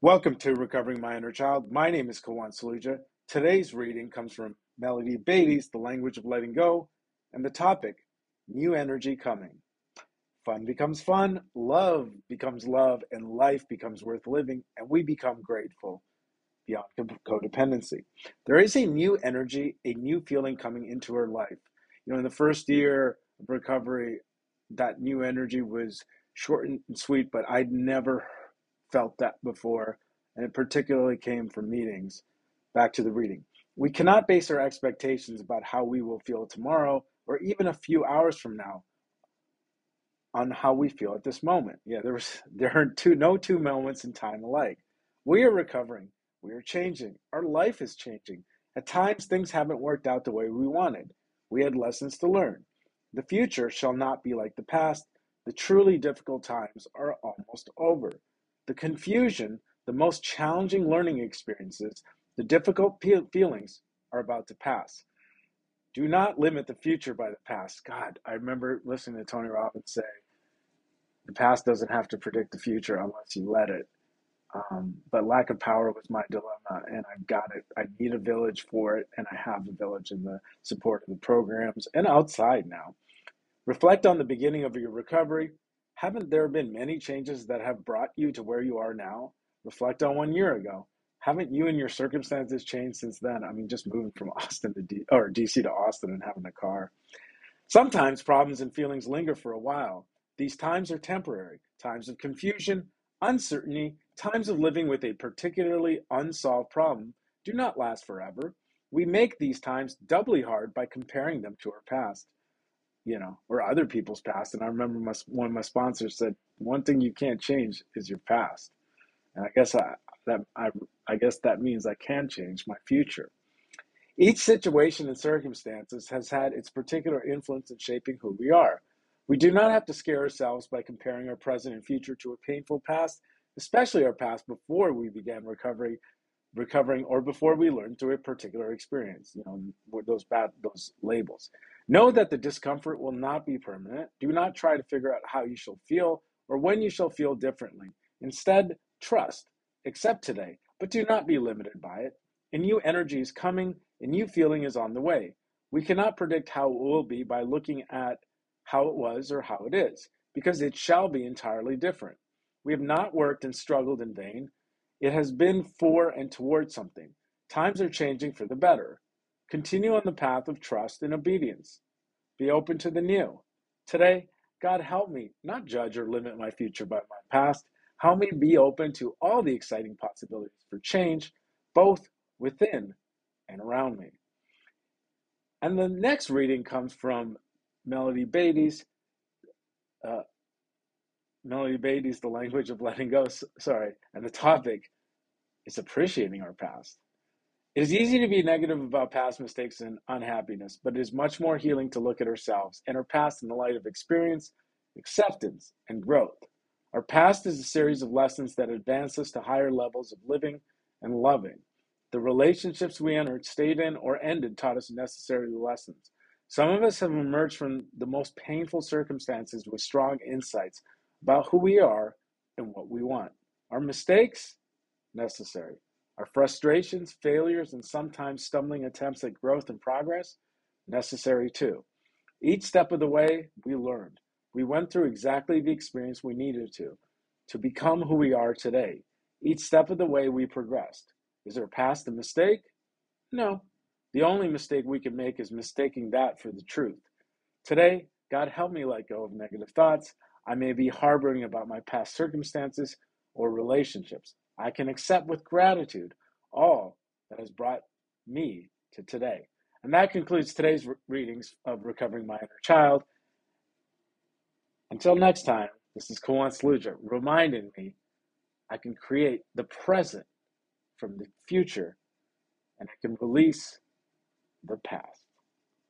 Welcome to Recovering My Inner Child. My name is Kawan Saluja. Today's reading comes from Melody Beattie's The Language of Letting Go, and the topic, New Energy Coming. Fun becomes fun, love becomes love, and life becomes worth living, and we become grateful beyond codependency. There is a new energy, a new feeling coming into her life. You know, in the first year of recovery, that new energy was short and sweet, but I'd never felt that before, and it particularly came from meetings. Back to the reading. We cannot base our expectations about how we will feel tomorrow or even a few hours from now on how we feel at this moment. Yeah, there was there are two no two moments in time alike. We are recovering. We are changing. Our life is changing. At times things haven't worked out the way we wanted. We had lessons to learn. The future shall not be like the past. The truly difficult times are almost over the confusion, the most challenging learning experiences, the difficult feelings are about to pass. Do not limit the future by the past. God, I remember listening to Tony Robbins say, the past doesn't have to predict the future unless you let it. Um, but lack of power was my dilemma, and I've got it. I need a village for it, and I have a village in the support of the programs and outside now. Reflect on the beginning of your recovery haven't there been many changes that have brought you to where you are now? Reflect on one year ago. Haven't you and your circumstances changed since then? I mean, just moving from Austin to D or DC to Austin and having a car. Sometimes problems and feelings linger for a while. These times are temporary, times of confusion, uncertainty, times of living with a particularly unsolved problem do not last forever. We make these times doubly hard by comparing them to our past you know, or other people's past. And I remember my, one of my sponsors said, one thing you can't change is your past. And I guess I, that I, I guess that means I can change my future. Each situation and circumstances has had its particular influence in shaping who we are. We do not have to scare ourselves by comparing our present and future to a painful past, especially our past before we began recovery recovering or before we learn through a particular experience you know those bad those labels. Know that the discomfort will not be permanent. Do not try to figure out how you shall feel or when you shall feel differently. Instead trust. Accept today but do not be limited by it. A new energy is coming. A new feeling is on the way. We cannot predict how it will be by looking at how it was or how it is because it shall be entirely different. We have not worked and struggled in vain it has been for and toward something. Times are changing for the better. Continue on the path of trust and obedience. Be open to the new. Today, God help me not judge or limit my future by my past. Help me be open to all the exciting possibilities for change, both within and around me. And the next reading comes from Melody Beattie's uh, Melody Beattie's The Language of Letting Go, sorry, and the topic is appreciating our past. It is easy to be negative about past mistakes and unhappiness, but it is much more healing to look at ourselves and our past in the light of experience, acceptance, and growth. Our past is a series of lessons that advance us to higher levels of living and loving. The relationships we entered, stayed in, or ended taught us necessary lessons. Some of us have emerged from the most painful circumstances with strong insights about who we are and what we want. Our mistakes, necessary. Our frustrations, failures, and sometimes stumbling attempts at growth and progress, necessary too. Each step of the way, we learned. We went through exactly the experience we needed to, to become who we are today. Each step of the way, we progressed. Is our past a mistake? No. The only mistake we can make is mistaking that for the truth. Today, God help me let go of negative thoughts. I may be harboring about my past circumstances or relationships. I can accept with gratitude all that has brought me to today. And that concludes today's re- readings of Recovering My Inner Child. Until next time, this is Kawan Saluja reminding me I can create the present from the future and I can release the past.